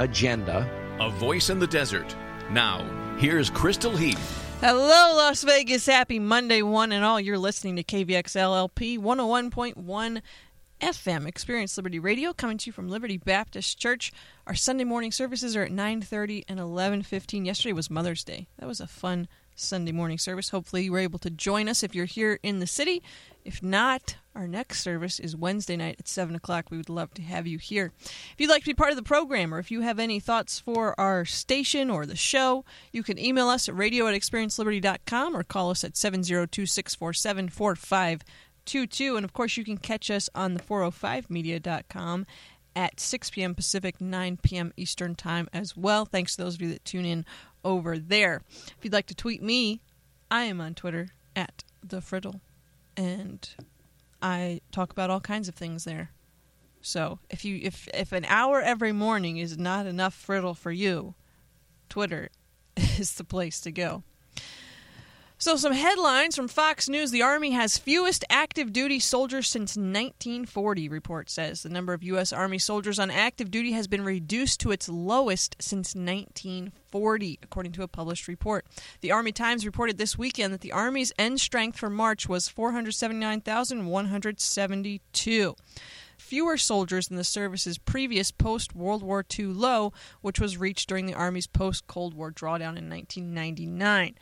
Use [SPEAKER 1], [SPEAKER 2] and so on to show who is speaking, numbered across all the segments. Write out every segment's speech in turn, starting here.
[SPEAKER 1] agenda.
[SPEAKER 2] A voice in the desert. Now, here's Crystal Heath.
[SPEAKER 3] Hello, Las Vegas. Happy Monday, one and all. You're listening to KVXL LP 101.1 FM Experience Liberty Radio coming to you from Liberty Baptist Church. Our Sunday morning services are at 9:30 and 11:15. Yesterday was Mother's Day. That was a fun Sunday morning service. Hopefully, you were able to join us if you're here in the city. If not, our next service is Wednesday night at 7 o'clock. We would love to have you here. If you'd like to be part of the program or if you have any thoughts for our station or the show, you can email us at radio at experienceliberty.com or call us at 702 647 4522. And of course, you can catch us on the 405media.com at 6 p.m. Pacific, 9 p.m. Eastern Time as well. Thanks to those of you that tune in over there. If you'd like to tweet me, I am on Twitter at the Friddle, and I talk about all kinds of things there. So if you if if an hour every morning is not enough Friddle for you, Twitter is the place to go. So, some headlines from Fox News. The Army has fewest active duty soldiers since 1940, report says. The number of U.S. Army soldiers on active duty has been reduced to its lowest since 1940, according to a published report. The Army Times reported this weekend that the Army's end strength for March was 479,172 fewer soldiers than the service's previous post World War II low, which was reached during the Army's post Cold War drawdown in 1999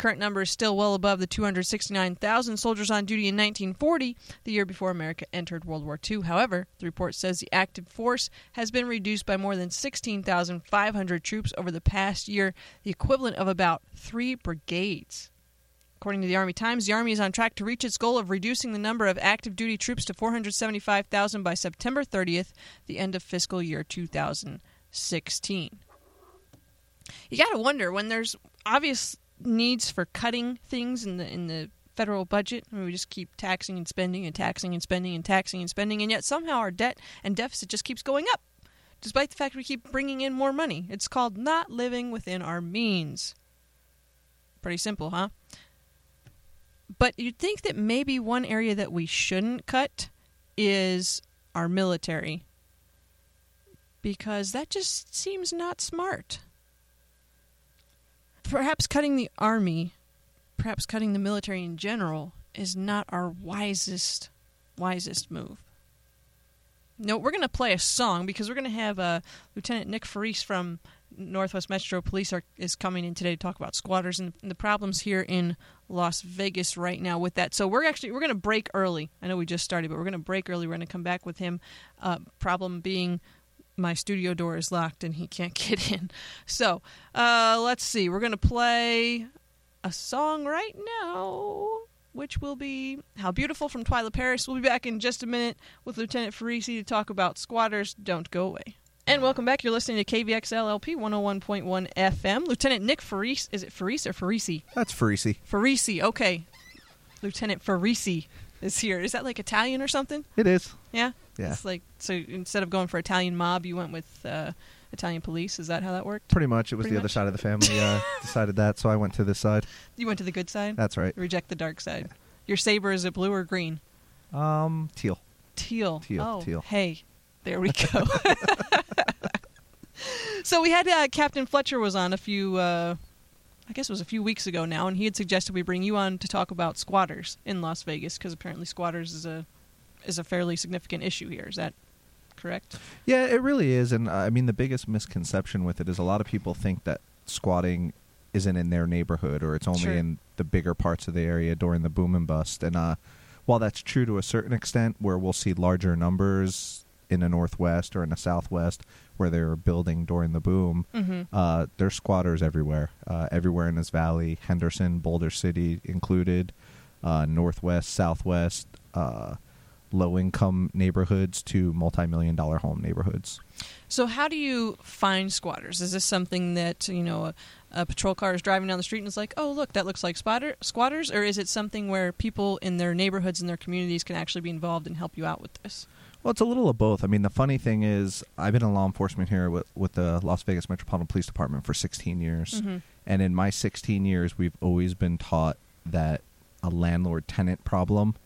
[SPEAKER 3] current number is still well above the 269,000 soldiers on duty in 1940, the year before America entered World War II. However, the report says the active force has been reduced by more than 16,500 troops over the past year, the equivalent of about three brigades. According to the Army Times, the Army is on track to reach its goal of reducing the number of active duty troops to 475,000 by September 30th, the end of fiscal year 2016. You got to wonder when there's obvious needs for cutting things in the in the federal budget. I mean, we just keep taxing and spending and taxing and spending and taxing and spending, and yet somehow our debt and deficit just keeps going up, despite the fact we keep bringing in more money. It's called not living within our means. Pretty simple, huh? But you'd think that maybe one area that we shouldn't cut is our military. Because that just seems not smart perhaps cutting the army, perhaps cutting the military in general, is not our wisest wisest move. No, we're going to play a song because we're going to have uh, Lieutenant Nick Farese from Northwest Metro Police are, is coming in today to talk about squatters and, and the problems here in Las Vegas right now with that. So we're actually we're going to break early. I know we just started, but we're going to break early. We're going to come back with him. Uh, problem being my studio door is locked and he can't get in. So uh, let's see. We're going to play a song right now, which will be How Beautiful from Twila Paris. We'll be back in just a minute with Lieutenant Farese to talk about squatters. Don't go away. And welcome back. You're listening to KVXLLP 101.1 FM. Lieutenant Nick Farese. Is it Farese or Farese?
[SPEAKER 4] That's Farese.
[SPEAKER 3] Farese. Okay. Lieutenant Farese is here. Is that like Italian or something?
[SPEAKER 4] It is.
[SPEAKER 3] Yeah.
[SPEAKER 4] Yeah.
[SPEAKER 3] It's like so instead of going for Italian mob, you went with uh, Italian police. Is that how that worked?
[SPEAKER 4] Pretty much. It was
[SPEAKER 3] Pretty
[SPEAKER 4] the
[SPEAKER 3] much?
[SPEAKER 4] other side of the family uh, decided that, so I went to this side.
[SPEAKER 3] You went to the good side.
[SPEAKER 4] That's right.
[SPEAKER 3] Reject the dark side. Your saber is it blue or green?
[SPEAKER 4] Um, teal.
[SPEAKER 3] Teal.
[SPEAKER 4] Teal,
[SPEAKER 3] Oh,
[SPEAKER 4] teal.
[SPEAKER 3] hey, there we go. so we had uh, Captain Fletcher was on a few. I guess it was a few weeks ago now, and he had suggested we bring you on to talk about squatters in Las Vegas because apparently squatters is a is a fairly significant issue here. Is that correct?
[SPEAKER 4] Yeah, it really is, and uh, I mean the biggest misconception with it is a lot of people think that squatting isn't in their neighborhood or it's only
[SPEAKER 3] Sure.
[SPEAKER 4] in the bigger parts of the area during the boom and bust. And uh, while that's true to a certain extent, where we'll see larger numbers in the northwest or in the southwest where they were building during the boom,
[SPEAKER 3] Mhm.
[SPEAKER 4] uh, there's squatters everywhere, uh, everywhere in this valley, Henderson, Boulder City included, uh, northwest, southwest. Uh, low income neighborhoods to multi million dollar home neighborhoods.
[SPEAKER 3] So, how do you find squatters? Is this something that you know a, a patrol car is driving down the street and it's like, oh look, that looks like spotter, squatters, or is it something where people in their neighborhoods and their communities can actually be involved and help you out with this?
[SPEAKER 4] Well, it's a little of both. I mean, the funny thing is, I've been in law enforcement here with, with the Las Vegas Metropolitan Police Department for 16 years.
[SPEAKER 3] Mm-hmm.
[SPEAKER 4] And in my 16 years, we've always been taught that a landlord tenant problem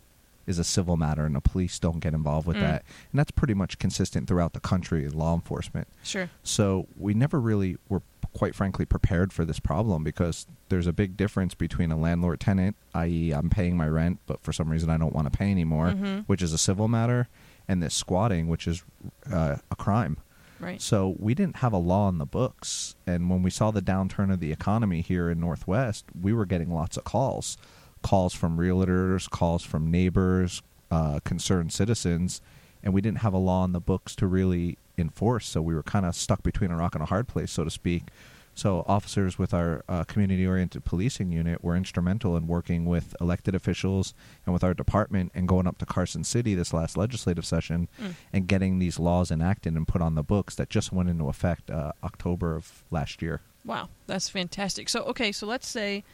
[SPEAKER 4] is a civil matter and the police don't get involved with
[SPEAKER 3] Mm.
[SPEAKER 4] that. And that's pretty much consistent throughout the country, in law enforcement.
[SPEAKER 3] Sure.
[SPEAKER 4] So we never really were, quite frankly, prepared for this problem because there's a big difference between a landlord tenant, i.e., I'm paying my rent, but for some reason I don't want to pay anymore,
[SPEAKER 3] Mhm.
[SPEAKER 4] which is a civil matter, and this squatting, which is uh, a crime.
[SPEAKER 3] Right.
[SPEAKER 4] So we didn't have a law in the books, and when we saw the downturn of the economy here in Northwest, we were getting lots of calls, calls from realtors, calls from neighbors, uh, concerned citizens, and we didn't have a law in the books to really enforce. So we were kind of stuck between a rock and a hard place, so to speak. So officers with our uh, community-oriented policing unit were instrumental in working with elected officials and with our department and going up to Carson City this last legislative session
[SPEAKER 3] Mm.
[SPEAKER 4] and getting these laws enacted and put on the books that just went into effect uh, October of last year.
[SPEAKER 3] Wow, that's fantastic. So, okay, so let's say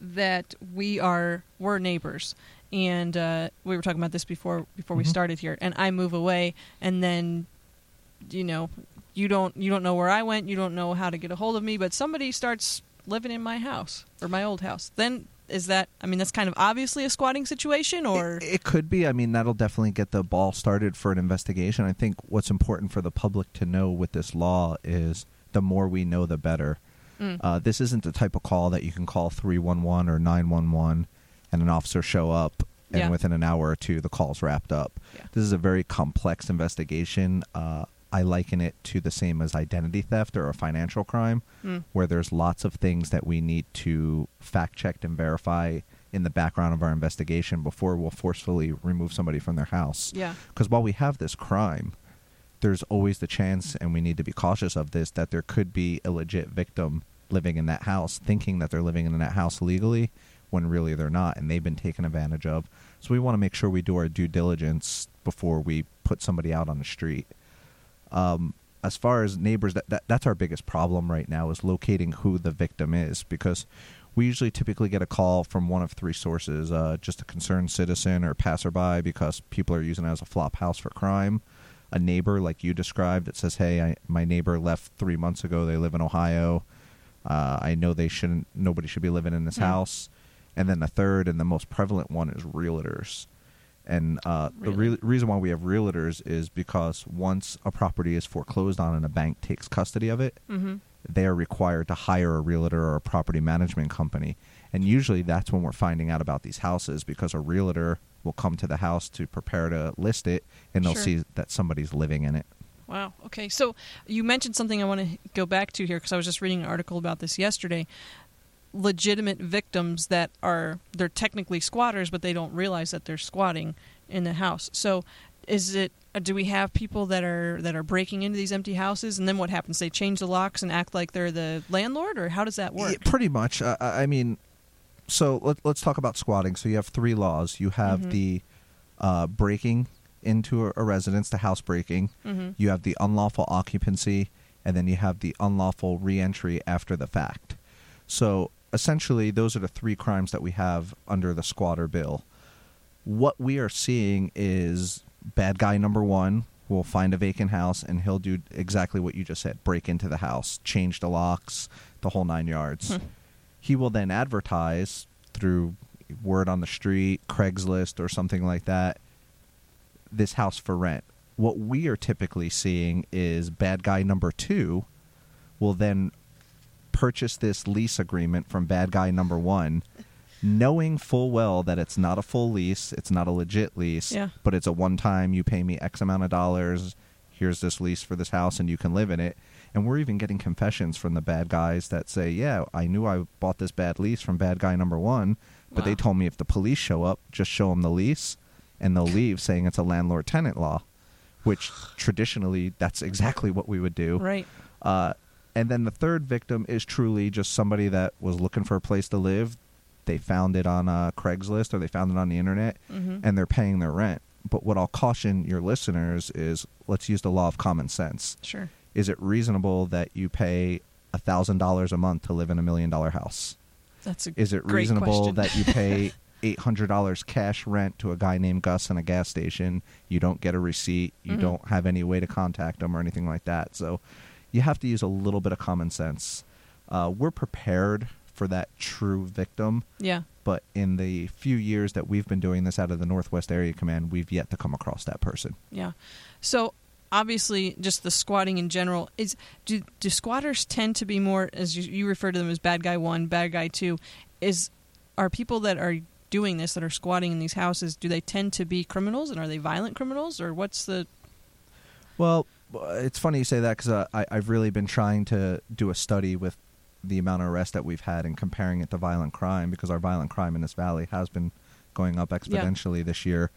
[SPEAKER 3] that we are we're neighbors, and uh, we were talking about this before before we
[SPEAKER 4] Mhm.
[SPEAKER 3] started here. And I move away, and then, you know, you don't you don't know where I went, you don't know how to get a hold of me, but somebody starts living in my house or my old house. Then is that? I mean, that's kind of obviously a squatting situation, or
[SPEAKER 4] It, it could be. I mean, that'll definitely get the ball started for an investigation. I think what's important for the public to know with this law is the more we know, the better.
[SPEAKER 3] Mm.
[SPEAKER 4] Uh, this isn't the type of call that you can call 311 or 911 and an officer show up and
[SPEAKER 3] Yeah.
[SPEAKER 4] within an hour or two the call's wrapped up.
[SPEAKER 3] Yeah.
[SPEAKER 4] This is a very complex investigation. Uh, I liken it to the same as identity theft or a financial crime,
[SPEAKER 3] Mm.
[SPEAKER 4] where there's lots of things that we need to fact check and verify in the background of our investigation before we'll forcefully remove somebody from their house.
[SPEAKER 3] yeah,
[SPEAKER 4] Because while we have this crime, there's always the chance, and we need to be cautious of this, that there could be a legit victim living in that house, thinking that they're living in that house legally, when really they're not, and they've been taken advantage of. So we want to make sure we do our due diligence before we put somebody out on the street. Um, as far as neighbors, that, that that's our biggest problem right now is locating who the victim is because we usually typically get a call from one of three sources: uh, just a concerned citizen or passerby because people are using it as a flop house for crime. A neighbor, like you described, that says, "Hey, I, my neighbor left three months ago. They live in Ohio. Uh, I know they shouldn't. Nobody should be living in this
[SPEAKER 3] Hmm.
[SPEAKER 4] house." And then the third and the most prevalent one is realtors. And uh, the re- reason why we have realtors is because once a property is foreclosed on and a bank takes custody of it,
[SPEAKER 3] mm-hmm.
[SPEAKER 4] they are required to hire a realtor or a property management company. And usually that's when we're finding out about these houses because a realtor will come to the house to prepare to list it and they'll
[SPEAKER 3] Sure.
[SPEAKER 4] see that somebody's living in it.
[SPEAKER 3] Wow. Okay. So you mentioned something I want to go back to here because I was just reading an article about this yesterday. Legitimate victims that are they're technically squatters, but they don't realize that they're squatting in the house. So is it? uh, Do we have people that are that are breaking into these empty houses, and then what happens? They change the locks and act like they're the landlord, or how does that work?
[SPEAKER 4] Yeah, pretty much. Uh, I mean, so let, let's talk about squatting. So you have three laws. You have
[SPEAKER 3] Mhm.
[SPEAKER 4] the uh, breaking into a, a residence, the house breaking.
[SPEAKER 3] Mhm.
[SPEAKER 4] You have the unlawful occupancy, and then you have the unlawful reentry after the fact. So essentially, those are the three crimes that we have under the squatter bill. What we are seeing is bad guy number one will find a vacant house and he'll do exactly what you just said break into the house, change the locks, the whole nine yards.
[SPEAKER 3] Hmm.
[SPEAKER 4] He will then advertise through word on the street, Craigslist, or something like that this house for rent. What we are typically seeing is bad guy number two will then purchase this lease agreement from bad guy number one, knowing full well that it's not a full lease, it's not a legit lease,
[SPEAKER 3] Yeah.
[SPEAKER 4] but it's a one time, you pay me X amount of dollars, here's this lease for this house, and you can live in it. And we're even getting confessions from the bad guys that say, Yeah, I knew I bought this bad lease from bad guy number one, but they told me if the police show up, just show them the lease and they'll leave saying it's a landlord tenant law, which traditionally that's exactly what we would do.
[SPEAKER 3] Right.
[SPEAKER 4] Uh, and then the third victim is truly just somebody that was looking for a place to live. They found it on uh, Craigslist or they found it on the internet
[SPEAKER 3] Mhm.
[SPEAKER 4] and they're paying their rent. but what I'll caution your listeners is let's use the law of common sense.
[SPEAKER 3] Sure.
[SPEAKER 4] Is it reasonable that you pay thousand dollars a month to live in a million dollar house?
[SPEAKER 3] That's a
[SPEAKER 4] Is it reasonable
[SPEAKER 3] question.
[SPEAKER 4] that you pay eight hundred dollars cash rent to a guy named Gus in a gas station? You don't get a receipt. You
[SPEAKER 3] Mhm.
[SPEAKER 4] don't have any way to contact him or anything like that. So you have to use a little bit of common sense. Uh, we're prepared for that true victim,
[SPEAKER 3] yeah.
[SPEAKER 4] but in the few years that we've been doing this out of the Northwest Area Command, we've yet to come across that person.
[SPEAKER 3] Yeah. So obviously, just the squatting in general is do do squatters tend to be more as you, you refer to them as bad guy one, bad guy two? Is are people that are doing this that are squatting in these houses? Do they tend to be criminals and are they violent criminals or what's the?
[SPEAKER 4] Well, it's funny you say that because uh, I, I've really been trying to do a study with the amount of arrests that we've had and comparing it to violent crime because our violent crime in this valley has been going up exponentially this year.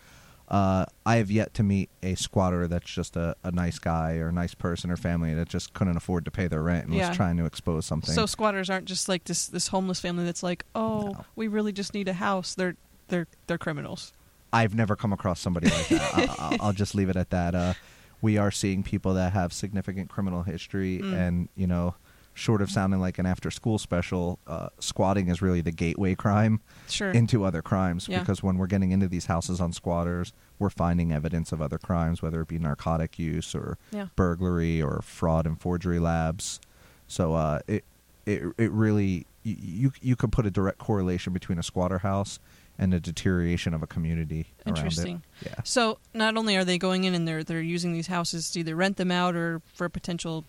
[SPEAKER 4] Uh, I have yet to meet a squatter that's just a, a nice guy or a nice person or family that just couldn't afford to pay their rent and
[SPEAKER 3] Yeah.
[SPEAKER 4] was trying to expose something.
[SPEAKER 3] So squatters aren't just like this this homeless family that's like, oh,
[SPEAKER 4] No.
[SPEAKER 3] we really just need a house. They're they're they're criminals.
[SPEAKER 4] I've never come across somebody like that. I, I'll, I'll just leave it at that. Uh, we are seeing people that have significant criminal history,
[SPEAKER 3] Mm.
[SPEAKER 4] and you know, short of sounding like an after-school special, uh, squatting is really the gateway crime
[SPEAKER 3] Sure.
[SPEAKER 4] into other crimes.
[SPEAKER 3] Yeah.
[SPEAKER 4] Because when we're getting into these houses on squatters, we're finding evidence of other crimes, whether it be narcotic use or
[SPEAKER 3] Yeah.
[SPEAKER 4] burglary or fraud and forgery labs. So uh, it it it really you, you you could put a direct correlation between a squatter house and the deterioration of a community
[SPEAKER 3] Interesting.
[SPEAKER 4] it. Yeah.
[SPEAKER 3] So not only are they going in and they're they're using these houses to either rent them out or for a potential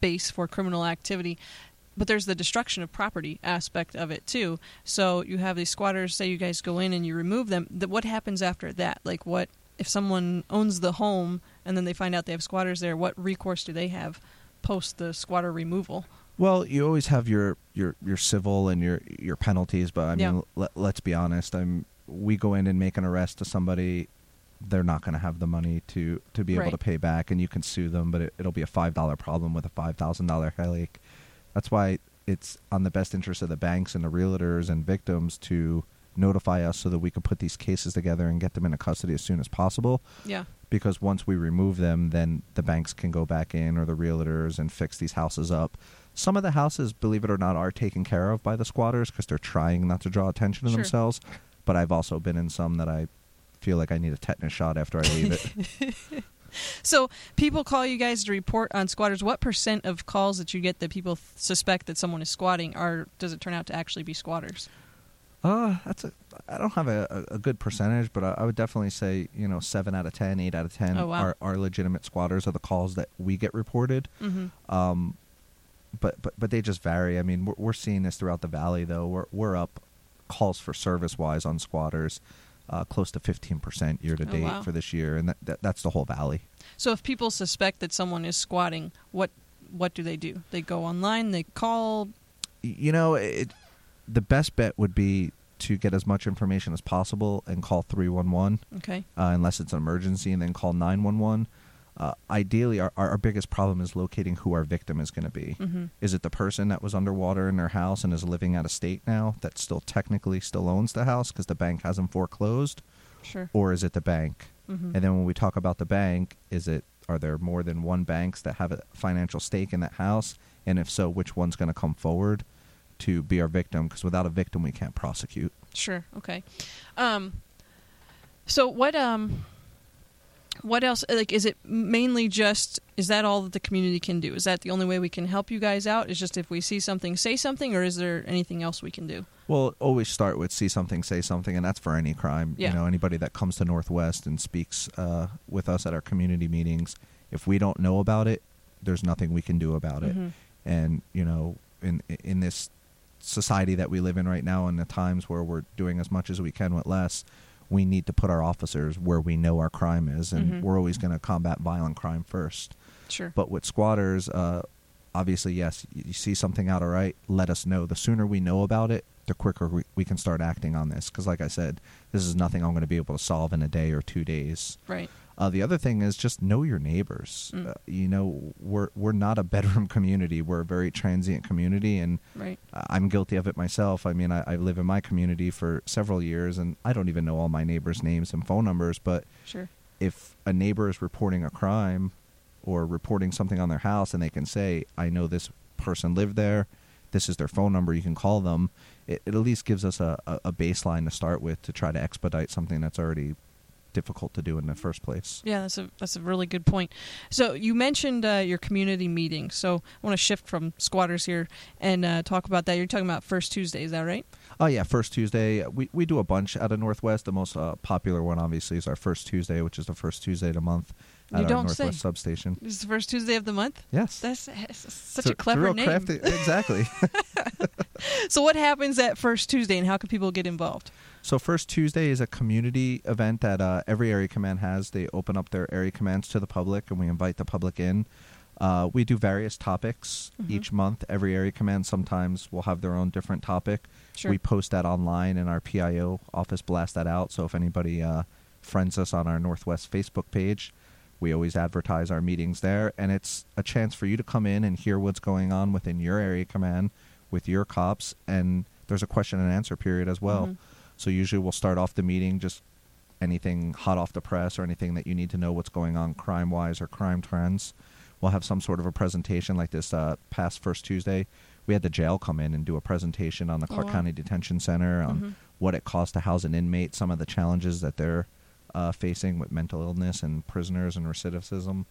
[SPEAKER 3] base for criminal activity, but there's the destruction of property aspect of it too. So you have these squatters. Say you guys go in and you remove them. Th- what happens after that? Like what if someone owns the home and then they find out they have squatters there? What recourse do they have post the squatter removal?
[SPEAKER 4] Well, you always have your your your civil and your your penalties, but I mean,
[SPEAKER 3] Yeah.
[SPEAKER 4] let, let's be honest. I'm we go in and make an arrest to somebody, they're not going to have the money to to be able to pay back, and you can sue them, but it, it'll be a five dollar problem with a five thousand dollar headache. That's why it's on the best interest of the banks and the realtors and victims to notify us so that we can put these cases together and get them into custody as soon as possible
[SPEAKER 3] Yeah.
[SPEAKER 4] because once we remove them, then the banks can go back in or the realtors and fix these houses up. Some of the houses, believe it or not, are taken care of by the squatters because they're trying not to draw attention to
[SPEAKER 3] Sure.
[SPEAKER 4] themselves. But I've also been in some that I feel like I need a tetanus shot after I leave it.
[SPEAKER 3] So people call you guys to report on squatters. What percent of calls that you get that people th- suspect that someone is squatting are does it turn out to actually be squatters?
[SPEAKER 4] uh, that's a. I don't have a, a, a good percentage, but I, I would definitely say you know seven out of ten, eight out of ten
[SPEAKER 3] Oh, wow.
[SPEAKER 4] are, are legitimate squatters are the calls that we get reported.
[SPEAKER 3] Mm-hmm.
[SPEAKER 4] Um, but but but they just vary. I mean, we're, we're seeing this throughout the valley, though. We're we're up calls for service wise on squatters, uh, close to fifteen percent year to
[SPEAKER 3] Oh,
[SPEAKER 4] date
[SPEAKER 3] wow.
[SPEAKER 4] for this year, and that, that that's the whole valley.
[SPEAKER 3] So if people suspect that someone is squatting, what what do they do? They go online, they call.
[SPEAKER 4] You know, it, the best bet would be to get as much information as possible and call three one one.
[SPEAKER 3] Okay.
[SPEAKER 4] uh, unless it's an emergency, and then call 911. Uh, ideally, our, our, biggest problem is locating who our victim is going to be.
[SPEAKER 3] Mm-hmm.
[SPEAKER 4] Is it the person that was underwater in their house and is living out of state now that still technically still owns the house because the bank hasn't foreclosed?
[SPEAKER 3] Sure.
[SPEAKER 4] Or is it the bank?
[SPEAKER 3] Mhm.
[SPEAKER 4] And then when we talk about the bank, is it are there more than one banks that have a financial stake in that house? And if so, which one's going to come forward to be our victim? Because without a victim, we can't prosecute.
[SPEAKER 3] Sure. Okay. Um. So what um. What else? Like, is it mainly just? Is that all that the community can do? Is that the only way we can help you guys out? Is just if we see something, say something, or is there anything else we can do?
[SPEAKER 4] Well, always start with see something, say something, and that's for any crime.
[SPEAKER 3] Yeah.
[SPEAKER 4] You know, anybody that comes to Northwest and speaks uh, with us at our community meetings, if we don't know about it, there's nothing we can do about it.
[SPEAKER 3] Mhm.
[SPEAKER 4] And you know, in in this society that we live in right now, and the times where we're doing as much as we can with less, we need to put our officers where we know our crime is, and
[SPEAKER 3] Mhm.
[SPEAKER 4] we're always going to combat violent crime first.
[SPEAKER 3] Sure.
[SPEAKER 4] But with squatters, uh, obviously, yes, you, you see something out of right, let us know. The sooner we know about it, the quicker we, we can start acting on this. Because, like I said, this is nothing I'm going to be able to solve in a day or two days.
[SPEAKER 3] right.
[SPEAKER 4] Uh, the other thing is just know your neighbors.
[SPEAKER 3] Mm.
[SPEAKER 4] Uh, you know, we're we're not a bedroom community. We're a very transient community, and
[SPEAKER 3] Right.
[SPEAKER 4] uh, I'm guilty of it myself. I mean, I, I live in my community for several years, and I don't even know all my neighbors' names and phone numbers. But
[SPEAKER 3] Sure.
[SPEAKER 4] if a neighbor is reporting a crime or reporting something on their house, and they can say, "I know this person lived there. This is their phone number. You can call them." It, it at least gives us a a baseline to start with to try to expedite something that's already difficult to do in the first place.
[SPEAKER 3] Yeah, that's a that's a really good point. So you mentioned uh, your community meeting. So I want to shift from squatters here and uh, talk about that. You're talking about first Tuesday, is that right?
[SPEAKER 4] Oh yeah, first Tuesday. We we do a bunch out of Northwest. The most uh, popular one, obviously, is our first Tuesday, which is the first Tuesday of the month at
[SPEAKER 3] You
[SPEAKER 4] our
[SPEAKER 3] don't
[SPEAKER 4] Northwest
[SPEAKER 3] say.
[SPEAKER 4] substation.
[SPEAKER 3] It's the first Tuesday of the month.
[SPEAKER 4] Yes,
[SPEAKER 3] That's, that's such a clever name.
[SPEAKER 4] crafty- exactly.
[SPEAKER 3] So what happens at first Tuesday, and how can people get involved?
[SPEAKER 4] So first Tuesday is a community event that uh, every area command has. They open up their area commands to the public, and we invite the public in. Uh, we do various topics
[SPEAKER 3] Mm-hmm.
[SPEAKER 4] each month. Every area command sometimes will have their own different topic.
[SPEAKER 3] Sure.
[SPEAKER 4] We post that online, and our PIO office blasts that out. So if anybody uh, friends us on our Northwest Facebook page, we always advertise our meetings there, and it's a chance for you to come in and hear what's going on within your area command with your cops. And there's a question and answer period as well.
[SPEAKER 3] Mhm.
[SPEAKER 4] So usually we'll start off the meeting just anything hot off the press or anything that you need to know what's going on crime wise or crime trends. We'll have some sort of a presentation like this uh, past first Tuesday. We had the jail come in and do a presentation on the
[SPEAKER 3] Oh,
[SPEAKER 4] Clark
[SPEAKER 3] wow.
[SPEAKER 4] County Detention Center on
[SPEAKER 3] Mhm.
[SPEAKER 4] what it costs to house an inmate, some of the challenges that they're uh, facing with mental illness and prisoners and recidivism.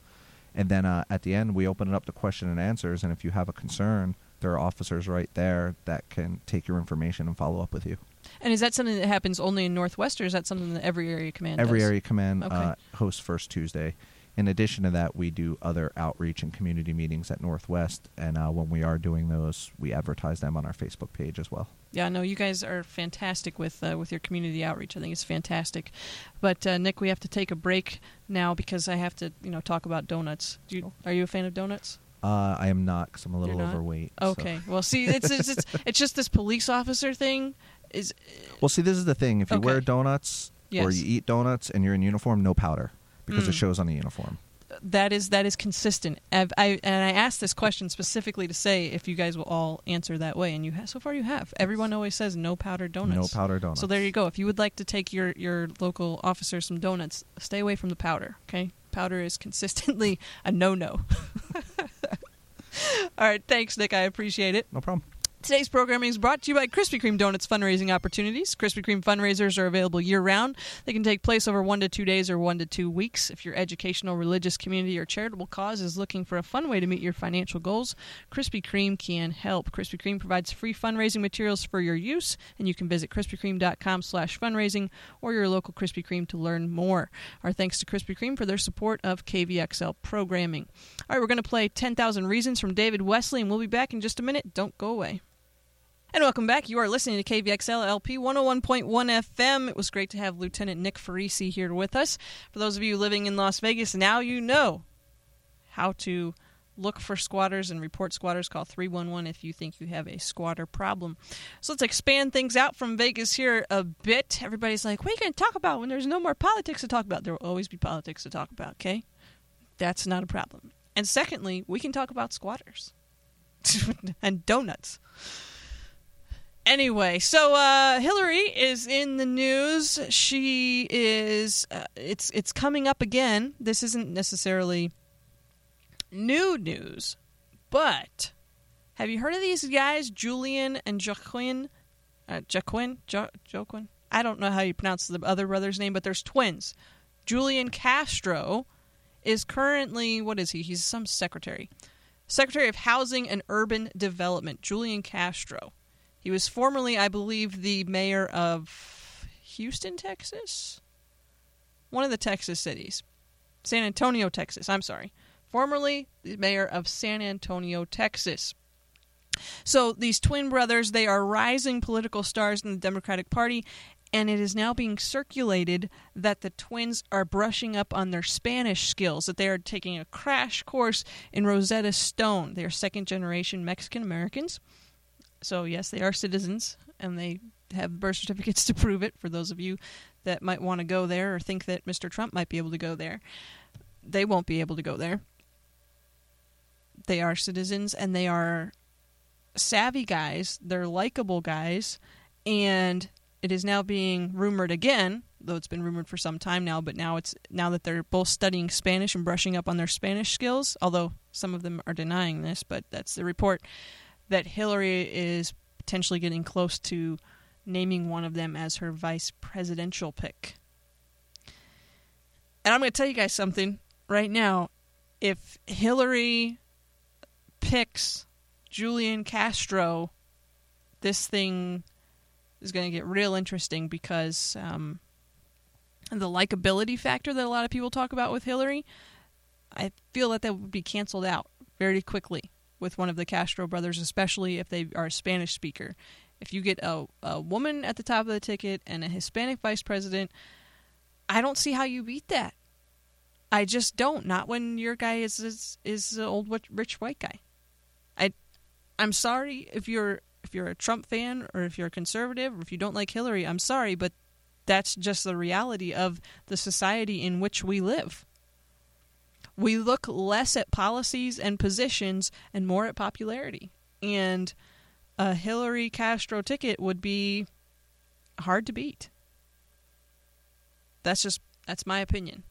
[SPEAKER 4] And then uh, at the end, we open it up to question and answers. And if you have a concern, there are officers right there that can take your information and follow up with you.
[SPEAKER 3] And is that something that happens only in Northwest, or is that something that every area command
[SPEAKER 4] Every
[SPEAKER 3] does?
[SPEAKER 4] area command
[SPEAKER 3] Okay.
[SPEAKER 4] uh, hosts First Tuesday. In addition to that, we do other outreach and community meetings at Northwest. And uh, when we are doing those, we advertise them on our Facebook page as well.
[SPEAKER 3] Yeah, no, you guys are fantastic with uh, with your community outreach. I think it's fantastic. But uh, Nick, we have to take a break now because I have to, you know, talk about donuts. Do you, are you a fan of donuts?
[SPEAKER 4] Uh, I am not because I'm a little overweight. so-
[SPEAKER 3] Okay. Well, see, it's it's, it's it's just this police officer thing. Is
[SPEAKER 4] Well, see, this is the thing. If you wear
[SPEAKER 3] Okay.
[SPEAKER 4] donuts or you eat donuts and you're in uniform, no powder because it
[SPEAKER 3] Mm.
[SPEAKER 4] shows on the uniform.
[SPEAKER 3] that is that is consistent. I've, I and I asked this question specifically to say if you guys will all answer that way, and you ha- so far you have. Everyone always says no powdered donuts.
[SPEAKER 4] No powder donuts.
[SPEAKER 3] So there you go. If you would like to take your your local officer some donuts, stay away from the powder. Okay, powder is consistently a no no. All right, thanks, Nick. I appreciate it.
[SPEAKER 4] No problem.
[SPEAKER 3] Today's programming is brought to you by Krispy Kreme Donuts fundraising opportunities. Krispy Kreme fundraisers are available year round. They can take place over one to two days or one to two weeks. If your educational, religious community, or charitable cause is looking for a fun way to meet your financial goals, Krispy Kreme can help. Krispy Kreme provides free fundraising materials for your use, and you can visit krispykreme.com slash fundraising or your local Krispy Kreme to learn more. Our thanks to Krispy Kreme for their support of KVXL programming. All right, we're going to play 10,000 Reasons from David Wesley, and we'll be back in just a minute. Don't go away. And welcome back. You are listening to KVXL LP 101.1 FM. It was great to have Lieutenant Nick Farese here with us. For those of you living in Las Vegas, now you know how to look for squatters and report squatters. Call 311 if you think you have a squatter problem. So let's expand things out from Vegas here a bit. Everybody's like, what are you going to talk about when there's no more politics to talk about? There will always be politics to talk about, okay? That's not a problem. And secondly, we can talk about squatters and donuts. Anyway, so uh, Hillary is in the news. She is. Uh, it's it's coming up again. This isn't necessarily new news, but have you heard of these guys, Julian and Joaquin? Uh, Joaquin, jo- Joaquin. I don't know how you pronounce the other brother's name, but there's twins. Julian Castro is currently what is he? He's some secretary, secretary of Housing and Urban Development. Julian Castro. He was formerly, I believe, the mayor of Houston, Texas? One of the Texas cities. San Antonio, Texas. I'm sorry. Formerly the mayor of San Antonio, Texas. So these twin brothers, they are rising political stars in the Democratic Party, and it is now being circulated that the twins are brushing up on their Spanish skills, that they are taking a crash course in Rosetta Stone. They are second generation Mexican Americans. So, yes, they are citizens and they have birth certificates to prove it for those of you that might want to go there or think that Mr. Trump might be able to go there. They won't be able to go there. They are citizens and they are savvy guys. They're likable guys. And it is now being rumored again, though it's been rumored for some time now, but now it's now that they're both studying Spanish and brushing up on their Spanish skills, although some of them are denying this, but that's the report that Hillary is potentially getting close to naming one of them as her vice presidential pick. And I'm going to tell you guys something right now. If Hillary picks Julian Castro, this thing is going to get real interesting because um, the likability factor that a lot of people talk about with Hillary, I feel that that would be canceled out very quickly with one of the Castro brothers, especially if they are a Spanish speaker. If you get a, a woman at the top of the ticket and a Hispanic vice president, I don't see how you beat that. I just don't. Not when your guy is is, is an old rich white guy. I I'm sorry if you're if you're a Trump fan or if you're a conservative or if you don't like Hillary. I'm sorry, but that's just the reality of the society in which we live. We look less at policies and positions and more at popularity. And a Hillary Castro ticket would be hard to beat. That's just that's my opinion.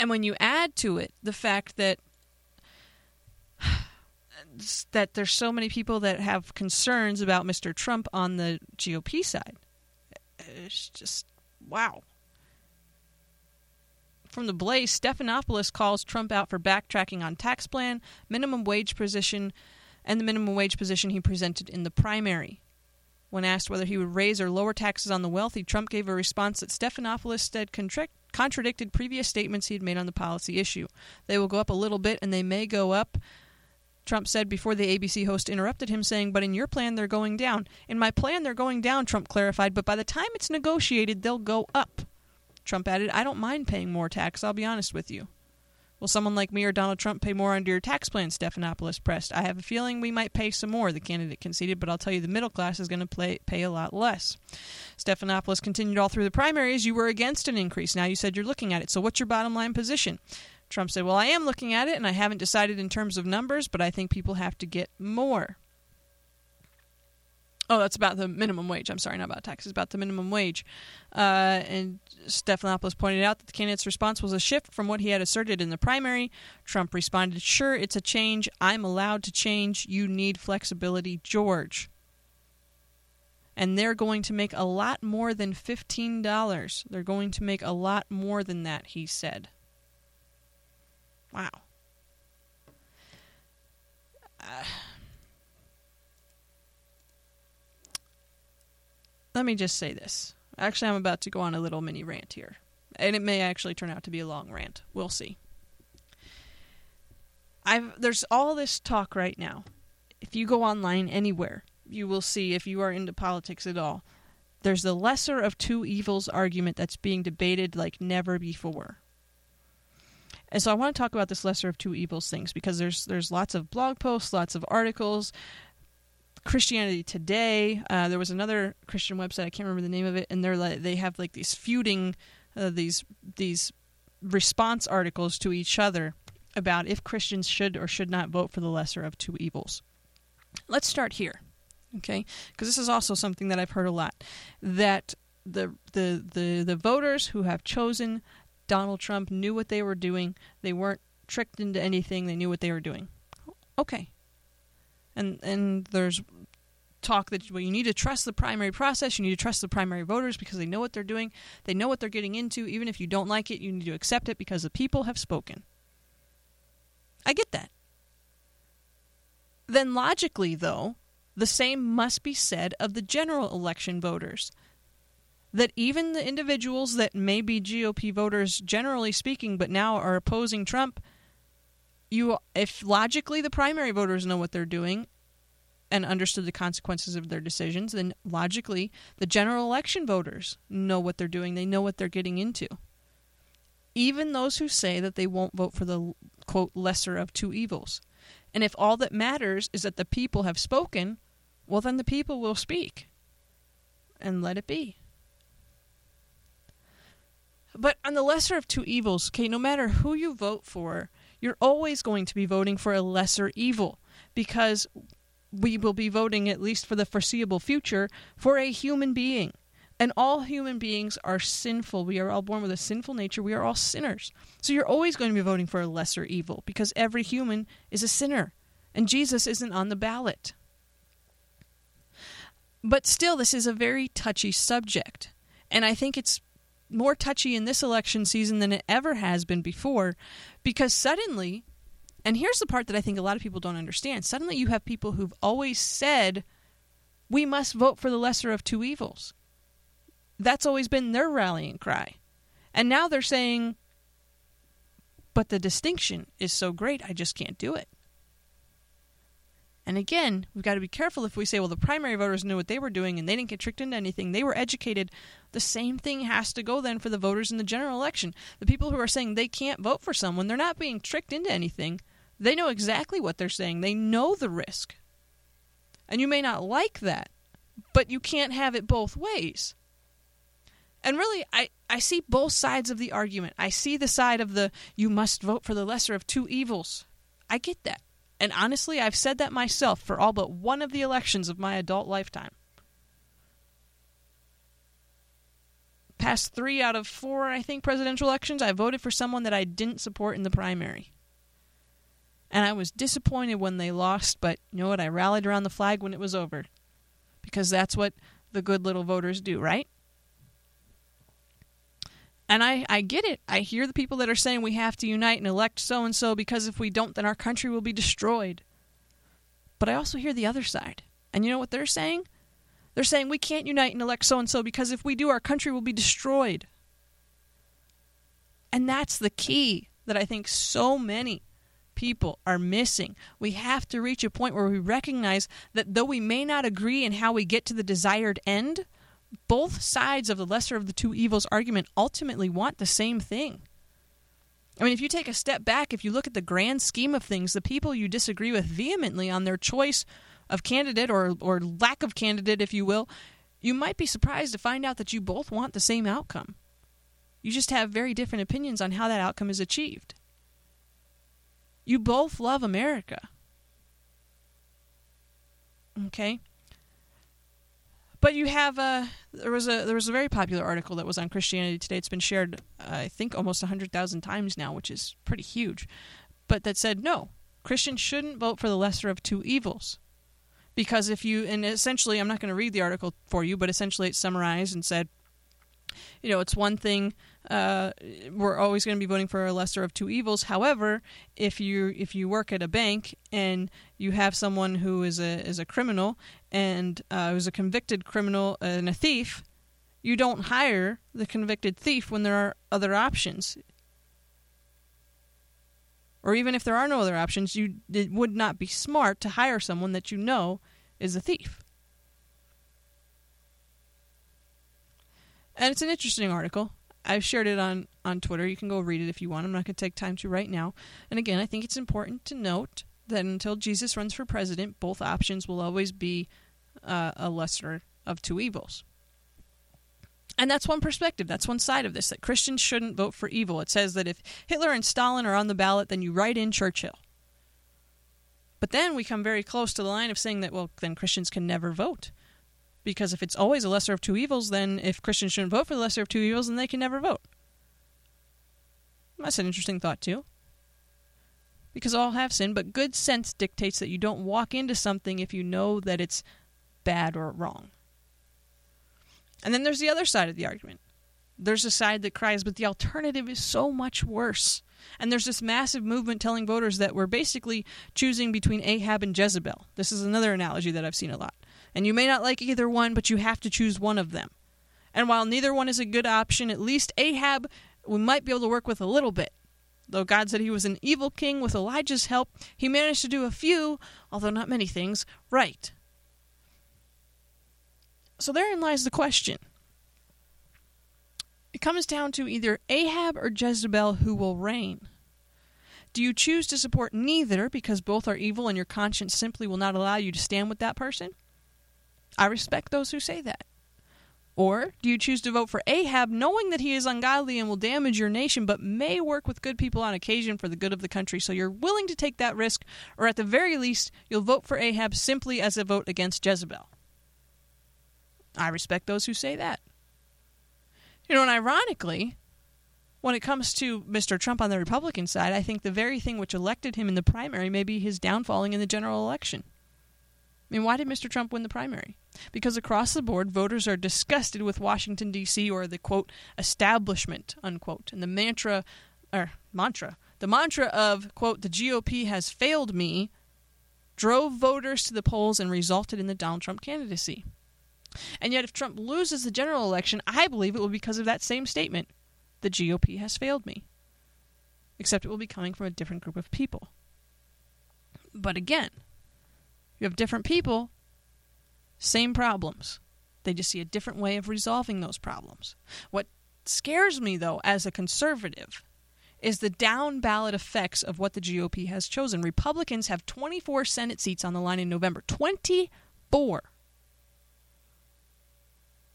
[SPEAKER 3] And when you add to it the fact that that there's so many people that have concerns about Mr. Trump on the GOP side, it's just wow. From the Blaze, Stephanopoulos calls Trump out for backtracking on tax plan, minimum wage position, and the minimum wage position he presented in the primary. When asked whether he would raise or lower taxes on the wealthy, Trump gave a response that Stephanopoulos said contradicted previous statements he had made on the policy issue. They will go up a little bit, and they may go up. Trump said before the ABC host interrupted him, saying, But in your plan, they're going down. In my plan, they're going down, Trump clarified, but by the time it's negotiated, they'll go up. Trump added, I don't mind paying more tax, I'll be honest with you. Will someone like me or Donald Trump pay more under your tax plan? Stephanopoulos pressed. I have a feeling we might pay some more, the candidate conceded, but I'll tell you the middle class is going to pay a lot less. Stephanopoulos continued all through the primaries. You were against an increase. Now you said you're looking at it. So what's your bottom line position? Trump said, Well, I am looking at it, and I haven't decided in terms of numbers, but I think people have to get more. Oh, that's about the minimum wage. I'm sorry, not about taxes, about the minimum wage. Uh, and Stephanopoulos pointed out that the candidate's response was a shift from what he had asserted in the primary. Trump responded, Sure, it's a change. I'm allowed to change. You need flexibility, George. And they're going to make a lot more than $15. They're going to make a lot more than that, he said. Wow. Uh, let me just say this. Actually, I'm about to go on a little mini rant here. And it may actually turn out to be a long rant. We'll see. I've there's all this talk right now. If you go online anywhere, you will see if you are into politics at all. There's the lesser of two evils argument that's being debated like never before. And so I want to talk about this lesser of two evils things because there's there's lots of blog posts, lots of articles, Christianity Today. Uh, there was another Christian website I can't remember the name of it, and they're like they have like these feuding uh, these these response articles to each other about if Christians should or should not vote for the lesser of two evils. Let's start here, okay? Because this is also something that I've heard a lot that the the the the voters who have chosen Donald Trump knew what they were doing. They weren't tricked into anything. They knew what they were doing. Okay, and and there's talk that well you need to trust the primary process. You need to trust the primary voters because they know what they're doing. They know what they're getting into. Even if you don't like it you need to accept it because the people have spoken. I get that. Then logically though the same must be said of the general election voters. That even the individuals that may be GOP voters generally speaking but now are opposing Trump you if logically the primary voters know what they're doing and understood the consequences of their decisions, then logically the general election voters know what they're doing. They know what they're getting into. Even those who say that they won't vote for the quote lesser of two evils. And if all that matters is that the people have spoken, well then the people will speak. And let it be. But on the lesser of two evils, okay, no matter who you vote for, you're always going to be voting for a lesser evil because we will be voting, at least for the foreseeable future, for a human being. And all human beings are sinful. We are all born with a sinful nature. We are all sinners. So you're always going to be voting for a lesser evil because every human is a sinner. And Jesus isn't on the ballot. But still, this is a very touchy subject. And I think it's more touchy in this election season than it ever has been before because suddenly, and here's the part that I think a lot of people don't understand suddenly you have people who've always said, we must vote for the lesser of two evils. That's always been their rallying cry. And now they're saying, but the distinction is so great, I just can't do it. And again, we've got to be careful if we say, well, the primary voters knew what they were doing and they didn't get tricked into anything. They were educated. The same thing has to go then for the voters in the general election. The people who are saying they can't vote for someone, they're not being tricked into anything. They know exactly what they're saying, they know the risk. And you may not like that, but you can't have it both ways. And really, I, I see both sides of the argument. I see the side of the you must vote for the lesser of two evils. I get that. And honestly, I've said that myself for all but one of the elections of my adult lifetime. Past three out of four, I think, presidential elections, I voted for someone that I didn't support in the primary. And I was disappointed when they lost, but you know what? I rallied around the flag when it was over. Because that's what the good little voters do, right? And I, I get it. I hear the people that are saying we have to unite and elect so and so because if we don't, then our country will be destroyed. But I also hear the other side. And you know what they're saying? They're saying we can't unite and elect so and so because if we do, our country will be destroyed. And that's the key that I think so many people are missing. We have to reach a point where we recognize that though we may not agree in how we get to the desired end, both sides of the lesser of the two evils argument ultimately want the same thing. I mean, if you take a step back, if you look at the grand scheme of things, the people you disagree with vehemently on their choice of candidate or, or lack of candidate, if you will, you might be surprised to find out that you both want the same outcome. You just have very different opinions on how that outcome is achieved. You both love America. Okay? But you have a there was a there was a very popular article that was on Christianity Today. It's been shared, uh, I think, almost hundred thousand times now, which is pretty huge. But that said, no, Christians shouldn't vote for the lesser of two evils, because if you and essentially, I'm not going to read the article for you, but essentially it summarized and said, you know, it's one thing uh, we're always going to be voting for a lesser of two evils. However, if you if you work at a bank and you have someone who is a is a criminal and uh, who's a convicted criminal and a thief, you don't hire the convicted thief when there are other options. Or even if there are no other options, you it would not be smart to hire someone that you know is a thief. And it's an interesting article. I've shared it on, on Twitter. You can go read it if you want. I'm not going to take time to right now. And again, I think it's important to note that until Jesus runs for president, both options will always be uh, a lesser of two evils. And that's one perspective. That's one side of this that Christians shouldn't vote for evil. It says that if Hitler and Stalin are on the ballot, then you write in Churchill. But then we come very close to the line of saying that, well, then Christians can never vote. Because if it's always a lesser of two evils, then if Christians shouldn't vote for the lesser of two evils, then they can never vote. That's an interesting thought, too. Because all have sin, but good sense dictates that you don't walk into something if you know that it's bad or wrong. And then there's the other side of the argument. There's a side that cries, but the alternative is so much worse. And there's this massive movement telling voters that we're basically choosing between Ahab and Jezebel. This is another analogy that I've seen a lot. And you may not like either one, but you have to choose one of them. And while neither one is a good option, at least Ahab we might be able to work with a little bit. Though God said he was an evil king, with Elijah's help, he managed to do a few, although not many things, right. So therein lies the question. It comes down to either Ahab or Jezebel who will reign. Do you choose to support neither because both are evil and your conscience simply will not allow you to stand with that person? I respect those who say that. Or do you choose to vote for Ahab, knowing that he is ungodly and will damage your nation, but may work with good people on occasion for the good of the country? So you're willing to take that risk, or at the very least, you'll vote for Ahab simply as a vote against Jezebel. I respect those who say that. You know, and ironically, when it comes to Mr. Trump on the Republican side, I think the very thing which elected him in the primary may be his downfalling in the general election. I mean, why did Mr. Trump win the primary? Because across the board, voters are disgusted with Washington, D.C., or the quote, establishment, unquote. And the mantra, or mantra, the mantra of, quote, the GOP has failed me, drove voters to the polls and resulted in the Donald Trump candidacy. And yet, if Trump loses the general election, I believe it will be because of that same statement the GOP has failed me. Except it will be coming from a different group of people. But again, you have different people, same problems. They just see a different way of resolving those problems. What scares me, though, as a conservative, is the down ballot effects of what the GOP has chosen. Republicans have 24 Senate seats on the line in November. 24.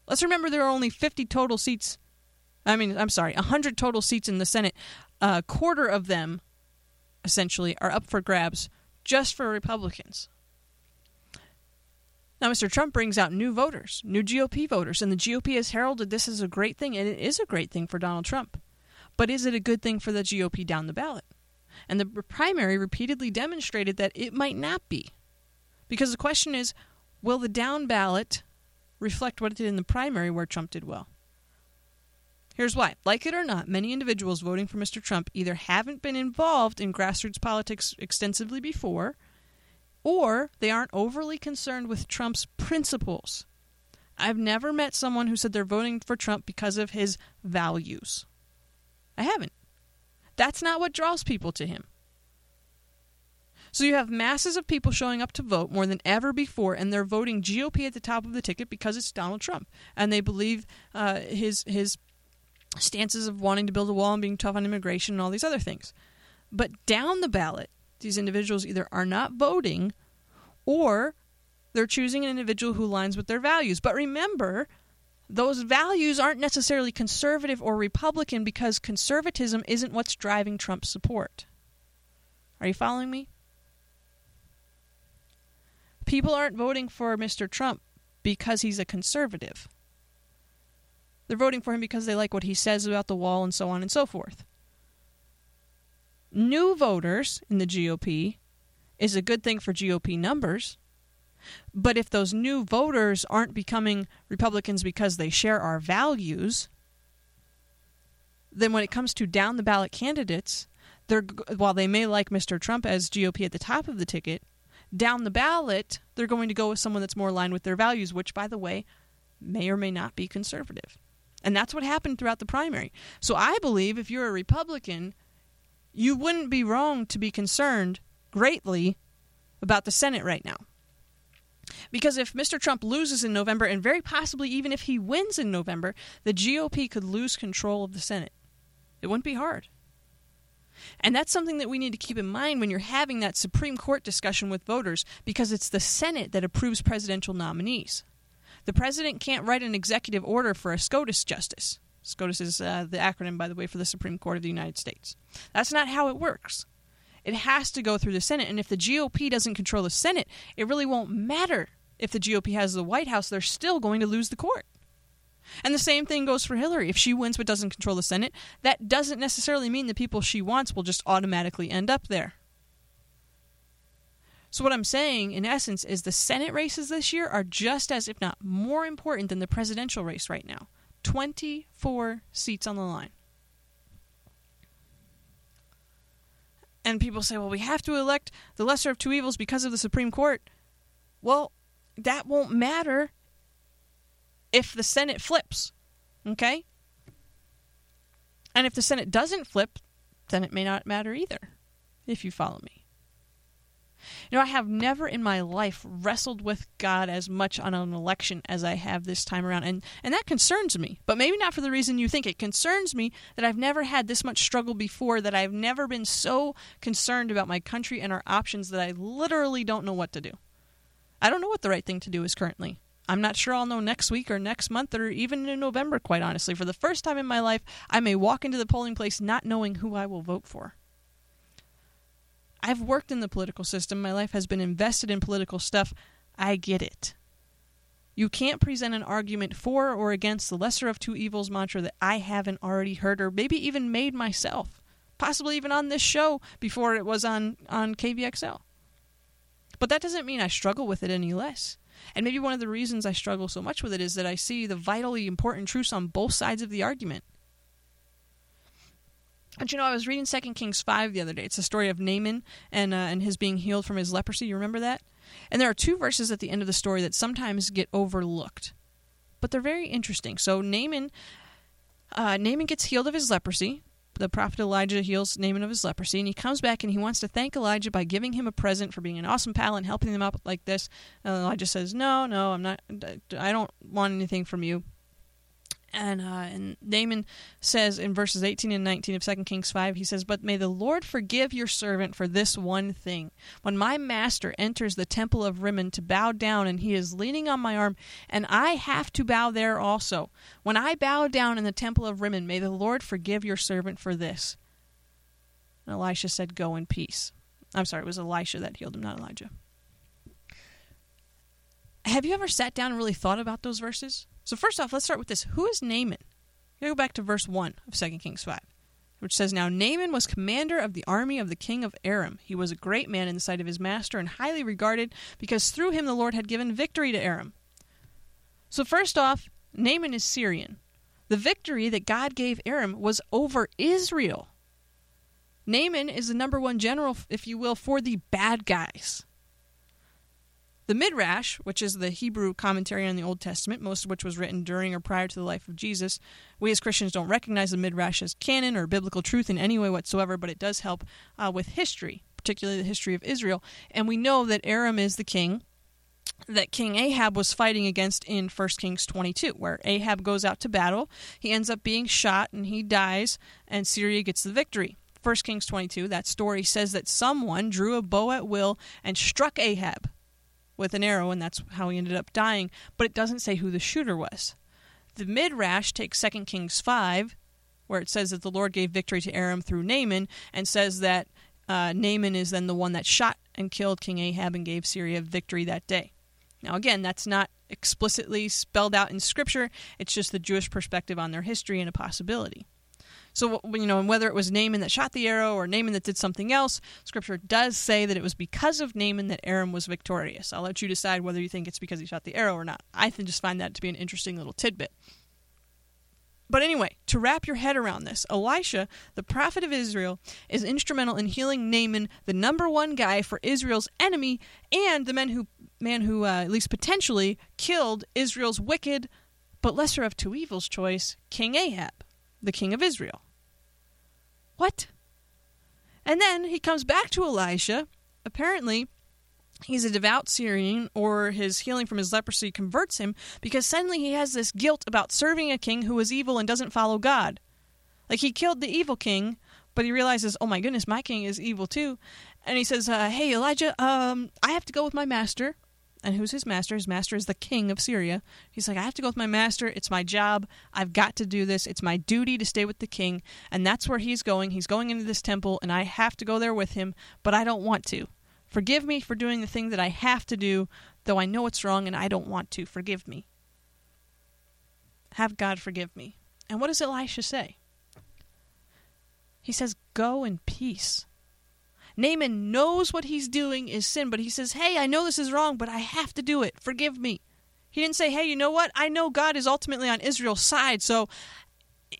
[SPEAKER 3] Let's remember there are only 50 total seats. I mean, I'm sorry, 100 total seats in the Senate. A quarter of them, essentially, are up for grabs just for Republicans. Now, Mr. Trump brings out new voters, new GOP voters, and the GOP has heralded this as a great thing, and it is a great thing for Donald Trump. But is it a good thing for the GOP down the ballot? And the primary repeatedly demonstrated that it might not be. Because the question is will the down ballot reflect what it did in the primary where Trump did well? Here's why. Like it or not, many individuals voting for Mr. Trump either haven't been involved in grassroots politics extensively before or they aren't overly concerned with Trump's principles. I've never met someone who said they're voting for Trump because of his values. I haven't. That's not what draws people to him. So you have masses of people showing up to vote more than ever before, and they're voting GOP at the top of the ticket because it's Donald Trump, and they believe uh, his his stances of wanting to build a wall and being tough on immigration and all these other things. But down the ballot, these individuals either are not voting or they're choosing an individual who aligns with their values. But remember, those values aren't necessarily conservative or Republican because conservatism isn't what's driving Trump's support. Are you following me? People aren't voting for Mr. Trump because he's a conservative. They're voting for him because they like what he says about the wall and so on and so forth new voters in the GOP is a good thing for GOP numbers. But if those new voters aren't becoming Republicans because they share our values, then when it comes to down the ballot candidates, they're while they may like Mr. Trump as GOP at the top of the ticket, down the ballot they're going to go with someone that's more aligned with their values, which by the way may or may not be conservative. And that's what happened throughout the primary. So I believe if you're a Republican you wouldn't be wrong to be concerned greatly about the Senate right now. Because if Mr. Trump loses in November, and very possibly even if he wins in November, the GOP could lose control of the Senate. It wouldn't be hard. And that's something that we need to keep in mind when you're having that Supreme Court discussion with voters, because it's the Senate that approves presidential nominees. The president can't write an executive order for a SCOTUS justice. SCOTUS is uh, the acronym, by the way, for the Supreme Court of the United States. That's not how it works. It has to go through the Senate. And if the GOP doesn't control the Senate, it really won't matter if the GOP has the White House. They're still going to lose the court. And the same thing goes for Hillary. If she wins but doesn't control the Senate, that doesn't necessarily mean the people she wants will just automatically end up there. So, what I'm saying, in essence, is the Senate races this year are just as, if not more important than the presidential race right now. 24 seats on the line. And people say, well, we have to elect the lesser of two evils because of the Supreme Court. Well, that won't matter if the Senate flips. Okay? And if the Senate doesn't flip, then it may not matter either, if you follow me. You know, I have never in my life wrestled with God as much on an election as I have this time around, and, and that concerns me. But maybe not for the reason you think. It concerns me that I've never had this much struggle before, that I've never been so concerned about my country and our options that I literally don't know what to do. I don't know what the right thing to do is currently. I'm not sure I'll know next week or next month or even in November, quite honestly. For the first time in my life, I may walk into the polling place not knowing who I will vote for. I've worked in the political system. My life has been invested in political stuff. I get it. You can't present an argument for or against the lesser of two evils mantra that I haven't already heard or maybe even made myself, possibly even on this show before it was on, on KVXL. But that doesn't mean I struggle with it any less. And maybe one of the reasons I struggle so much with it is that I see the vitally important truths on both sides of the argument. And you know, I was reading Second Kings five the other day. It's the story of Naaman and uh, and his being healed from his leprosy. You remember that? And there are two verses at the end of the story that sometimes get overlooked, but they're very interesting. So Naaman, uh, Naaman gets healed of his leprosy. The prophet Elijah heals Naaman of his leprosy, and he comes back and he wants to thank Elijah by giving him a present for being an awesome pal and helping them out like this. And Elijah says, "No, no, I'm not. I don't want anything from you." And, uh, and Naaman says in verses 18 and 19 of 2 Kings 5, he says, But may the Lord forgive your servant for this one thing. When my master enters the temple of Rimmon to bow down, and he is leaning on my arm, and I have to bow there also. When I bow down in the temple of Rimmon, may the Lord forgive your servant for this. And Elisha said, Go in peace. I'm sorry, it was Elisha that healed him, not Elijah. Have you ever sat down and really thought about those verses? So first off, let's start with this. Who is Naaman? go back to verse 1 of 2 Kings 5, which says, Now Naaman was commander of the army of the king of Aram. He was a great man in the sight of his master and highly regarded, because through him the Lord had given victory to Aram. So first off, Naaman is Syrian. The victory that God gave Aram was over Israel. Naaman is the number one general, if you will, for the bad guys. The Midrash, which is the Hebrew commentary on the Old Testament, most of which was written during or prior to the life of Jesus, we as Christians don't recognize the Midrash as canon or biblical truth in any way whatsoever, but it does help uh, with history, particularly the history of Israel. And we know that Aram is the king that King Ahab was fighting against in 1 Kings 22, where Ahab goes out to battle. He ends up being shot and he dies, and Syria gets the victory. 1 Kings 22, that story says that someone drew a bow at will and struck Ahab with an arrow, and that's how he ended up dying. But it doesn't say who the shooter was. The Midrash takes 2 Kings 5, where it says that the Lord gave victory to Aram through Naaman, and says that uh, Naaman is then the one that shot and killed King Ahab and gave Syria victory that day. Now, again, that's not explicitly spelled out in Scripture, it's just the Jewish perspective on their history and a possibility. So, you know, and whether it was Naaman that shot the arrow or Naaman that did something else, Scripture does say that it was because of Naaman that Aram was victorious. I'll let you decide whether you think it's because he shot the arrow or not. I just find that to be an interesting little tidbit. But anyway, to wrap your head around this, Elisha, the prophet of Israel, is instrumental in healing Naaman, the number one guy for Israel's enemy, and the man who, man who uh, at least potentially killed Israel's wicked, but lesser of two evils choice, King Ahab the king of Israel. What? And then he comes back to Elisha. Apparently, he's a devout Syrian, or his healing from his leprosy converts him because suddenly he has this guilt about serving a king who is evil and doesn't follow God. Like he killed the evil king, but he realizes, oh my goodness, my king is evil too. And he says, uh, hey, Elijah, um, I have to go with my master and who's his master? His master is the king of Syria. He's like, I have to go with my master. It's my job. I've got to do this. It's my duty to stay with the king. And that's where he's going. He's going into this temple, and I have to go there with him, but I don't want to. Forgive me for doing the thing that I have to do, though I know it's wrong and I don't want to. Forgive me. Have God forgive me. And what does Elisha say? He says, Go in peace. Naaman knows what he's doing is sin, but he says, Hey, I know this is wrong, but I have to do it. Forgive me. He didn't say, Hey, you know what? I know God is ultimately on Israel's side, so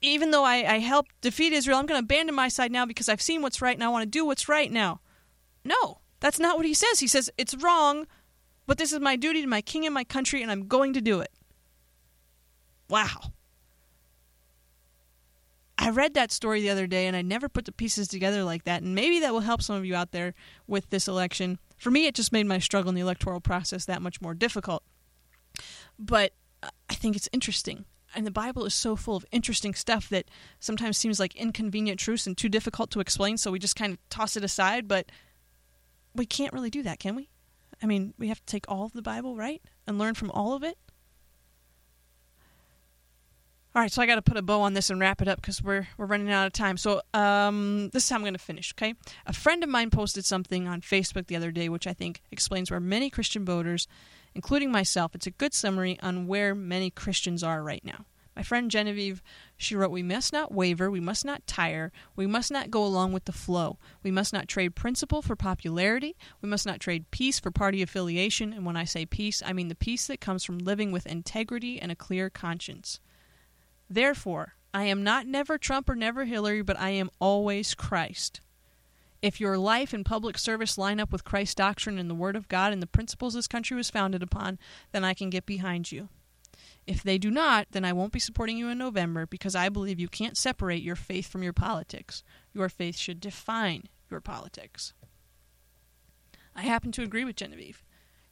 [SPEAKER 3] even though I, I helped defeat Israel, I'm going to abandon my side now because I've seen what's right and I want to do what's right now. No, that's not what he says. He says, It's wrong, but this is my duty to my king and my country, and I'm going to do it. Wow. I read that story the other day and I never put the pieces together like that. And maybe that will help some of you out there with this election. For me, it just made my struggle in the electoral process that much more difficult. But I think it's interesting. And the Bible is so full of interesting stuff that sometimes seems like inconvenient truths and too difficult to explain, so we just kind of toss it aside. But we can't really do that, can we? I mean, we have to take all of the Bible, right? And learn from all of it? All right, so I got to put a bow on this and wrap it up because we're we're running out of time. So um, this is how I'm going to finish. Okay, a friend of mine posted something on Facebook the other day, which I think explains where many Christian voters, including myself, it's a good summary on where many Christians are right now. My friend Genevieve, she wrote, We must not waver, we must not tire, we must not go along with the flow. We must not trade principle for popularity, we must not trade peace for party affiliation, and when I say peace, I mean the peace that comes from living with integrity and a clear conscience. Therefore, I am not never Trump or never Hillary, but I am always Christ. If your life and public service line up with Christ's doctrine and the Word of God and the principles this country was founded upon, then I can get behind you. If they do not, then I won't be supporting you in November because I believe you can't separate your faith from your politics. Your faith should define your politics. I happen to agree with Genevieve.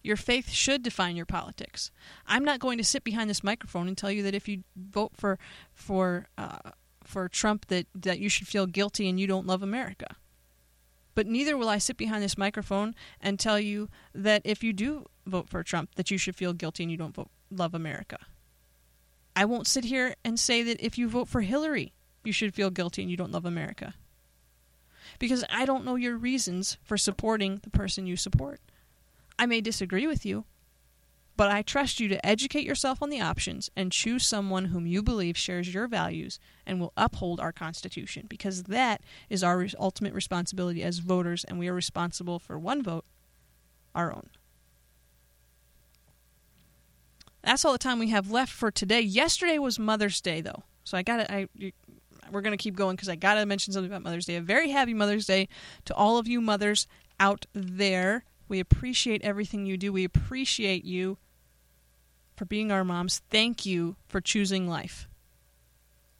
[SPEAKER 3] Your faith should define your politics. I'm not going to sit behind this microphone and tell you that if you vote for for uh, for Trump that that you should feel guilty and you don't love America. But neither will I sit behind this microphone and tell you that if you do vote for Trump that you should feel guilty and you don't vote, love America. I won't sit here and say that if you vote for Hillary, you should feel guilty and you don't love America. Because I don't know your reasons for supporting the person you support. I may disagree with you, but I trust you to educate yourself on the options and choose someone whom you believe shares your values and will uphold our Constitution, because that is our ultimate responsibility as voters, and we are responsible for one vote, our own. That's all the time we have left for today. Yesterday was Mother's Day, though, so I got to. I we're to keep going because I got to mention something about Mother's Day. A very happy Mother's Day to all of you mothers out there. We appreciate everything you do. We appreciate you for being our moms. Thank you for choosing life.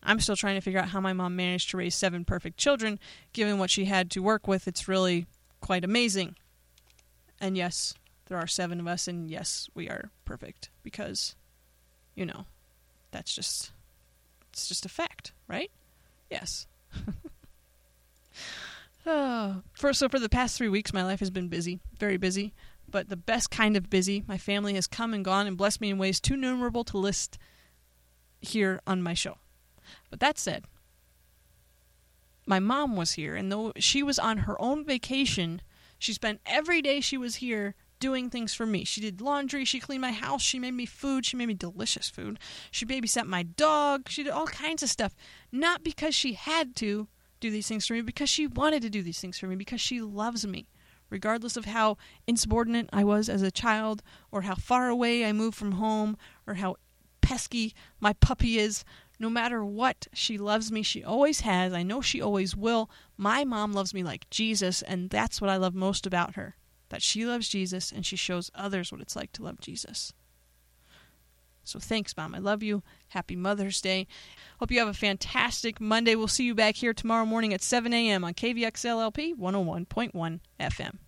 [SPEAKER 3] I'm still trying to figure out how my mom managed to raise seven perfect children, given what she had to work with. It's really quite amazing. And yes, there are seven of us, and yes, we are perfect because, you know, that's just it's just a fact, right? Yes. oh, for so for the past three weeks, my life has been busy, very busy, but the best kind of busy. My family has come and gone and blessed me in ways too numerable to list here on my show. But that said, my mom was here, and though she was on her own vacation, she spent every day she was here doing things for me. She did laundry, she cleaned my house, she made me food, she made me delicious food. She babysat my dog, she did all kinds of stuff. Not because she had to do these things for me, because she wanted to do these things for me, because she loves me. Regardless of how insubordinate I was as a child, or how far away I moved from home, or how pesky my puppy is, no matter what, she loves me. She always has. I know she always will. My mom loves me like Jesus, and that's what I love most about her that she loves Jesus and she shows others what it's like to love Jesus. So thanks, Mom. I love you. Happy Mother's Day. Hope you have a fantastic Monday. We'll see you back here tomorrow morning at 7 a.m. on KVXL LP 101.1 FM.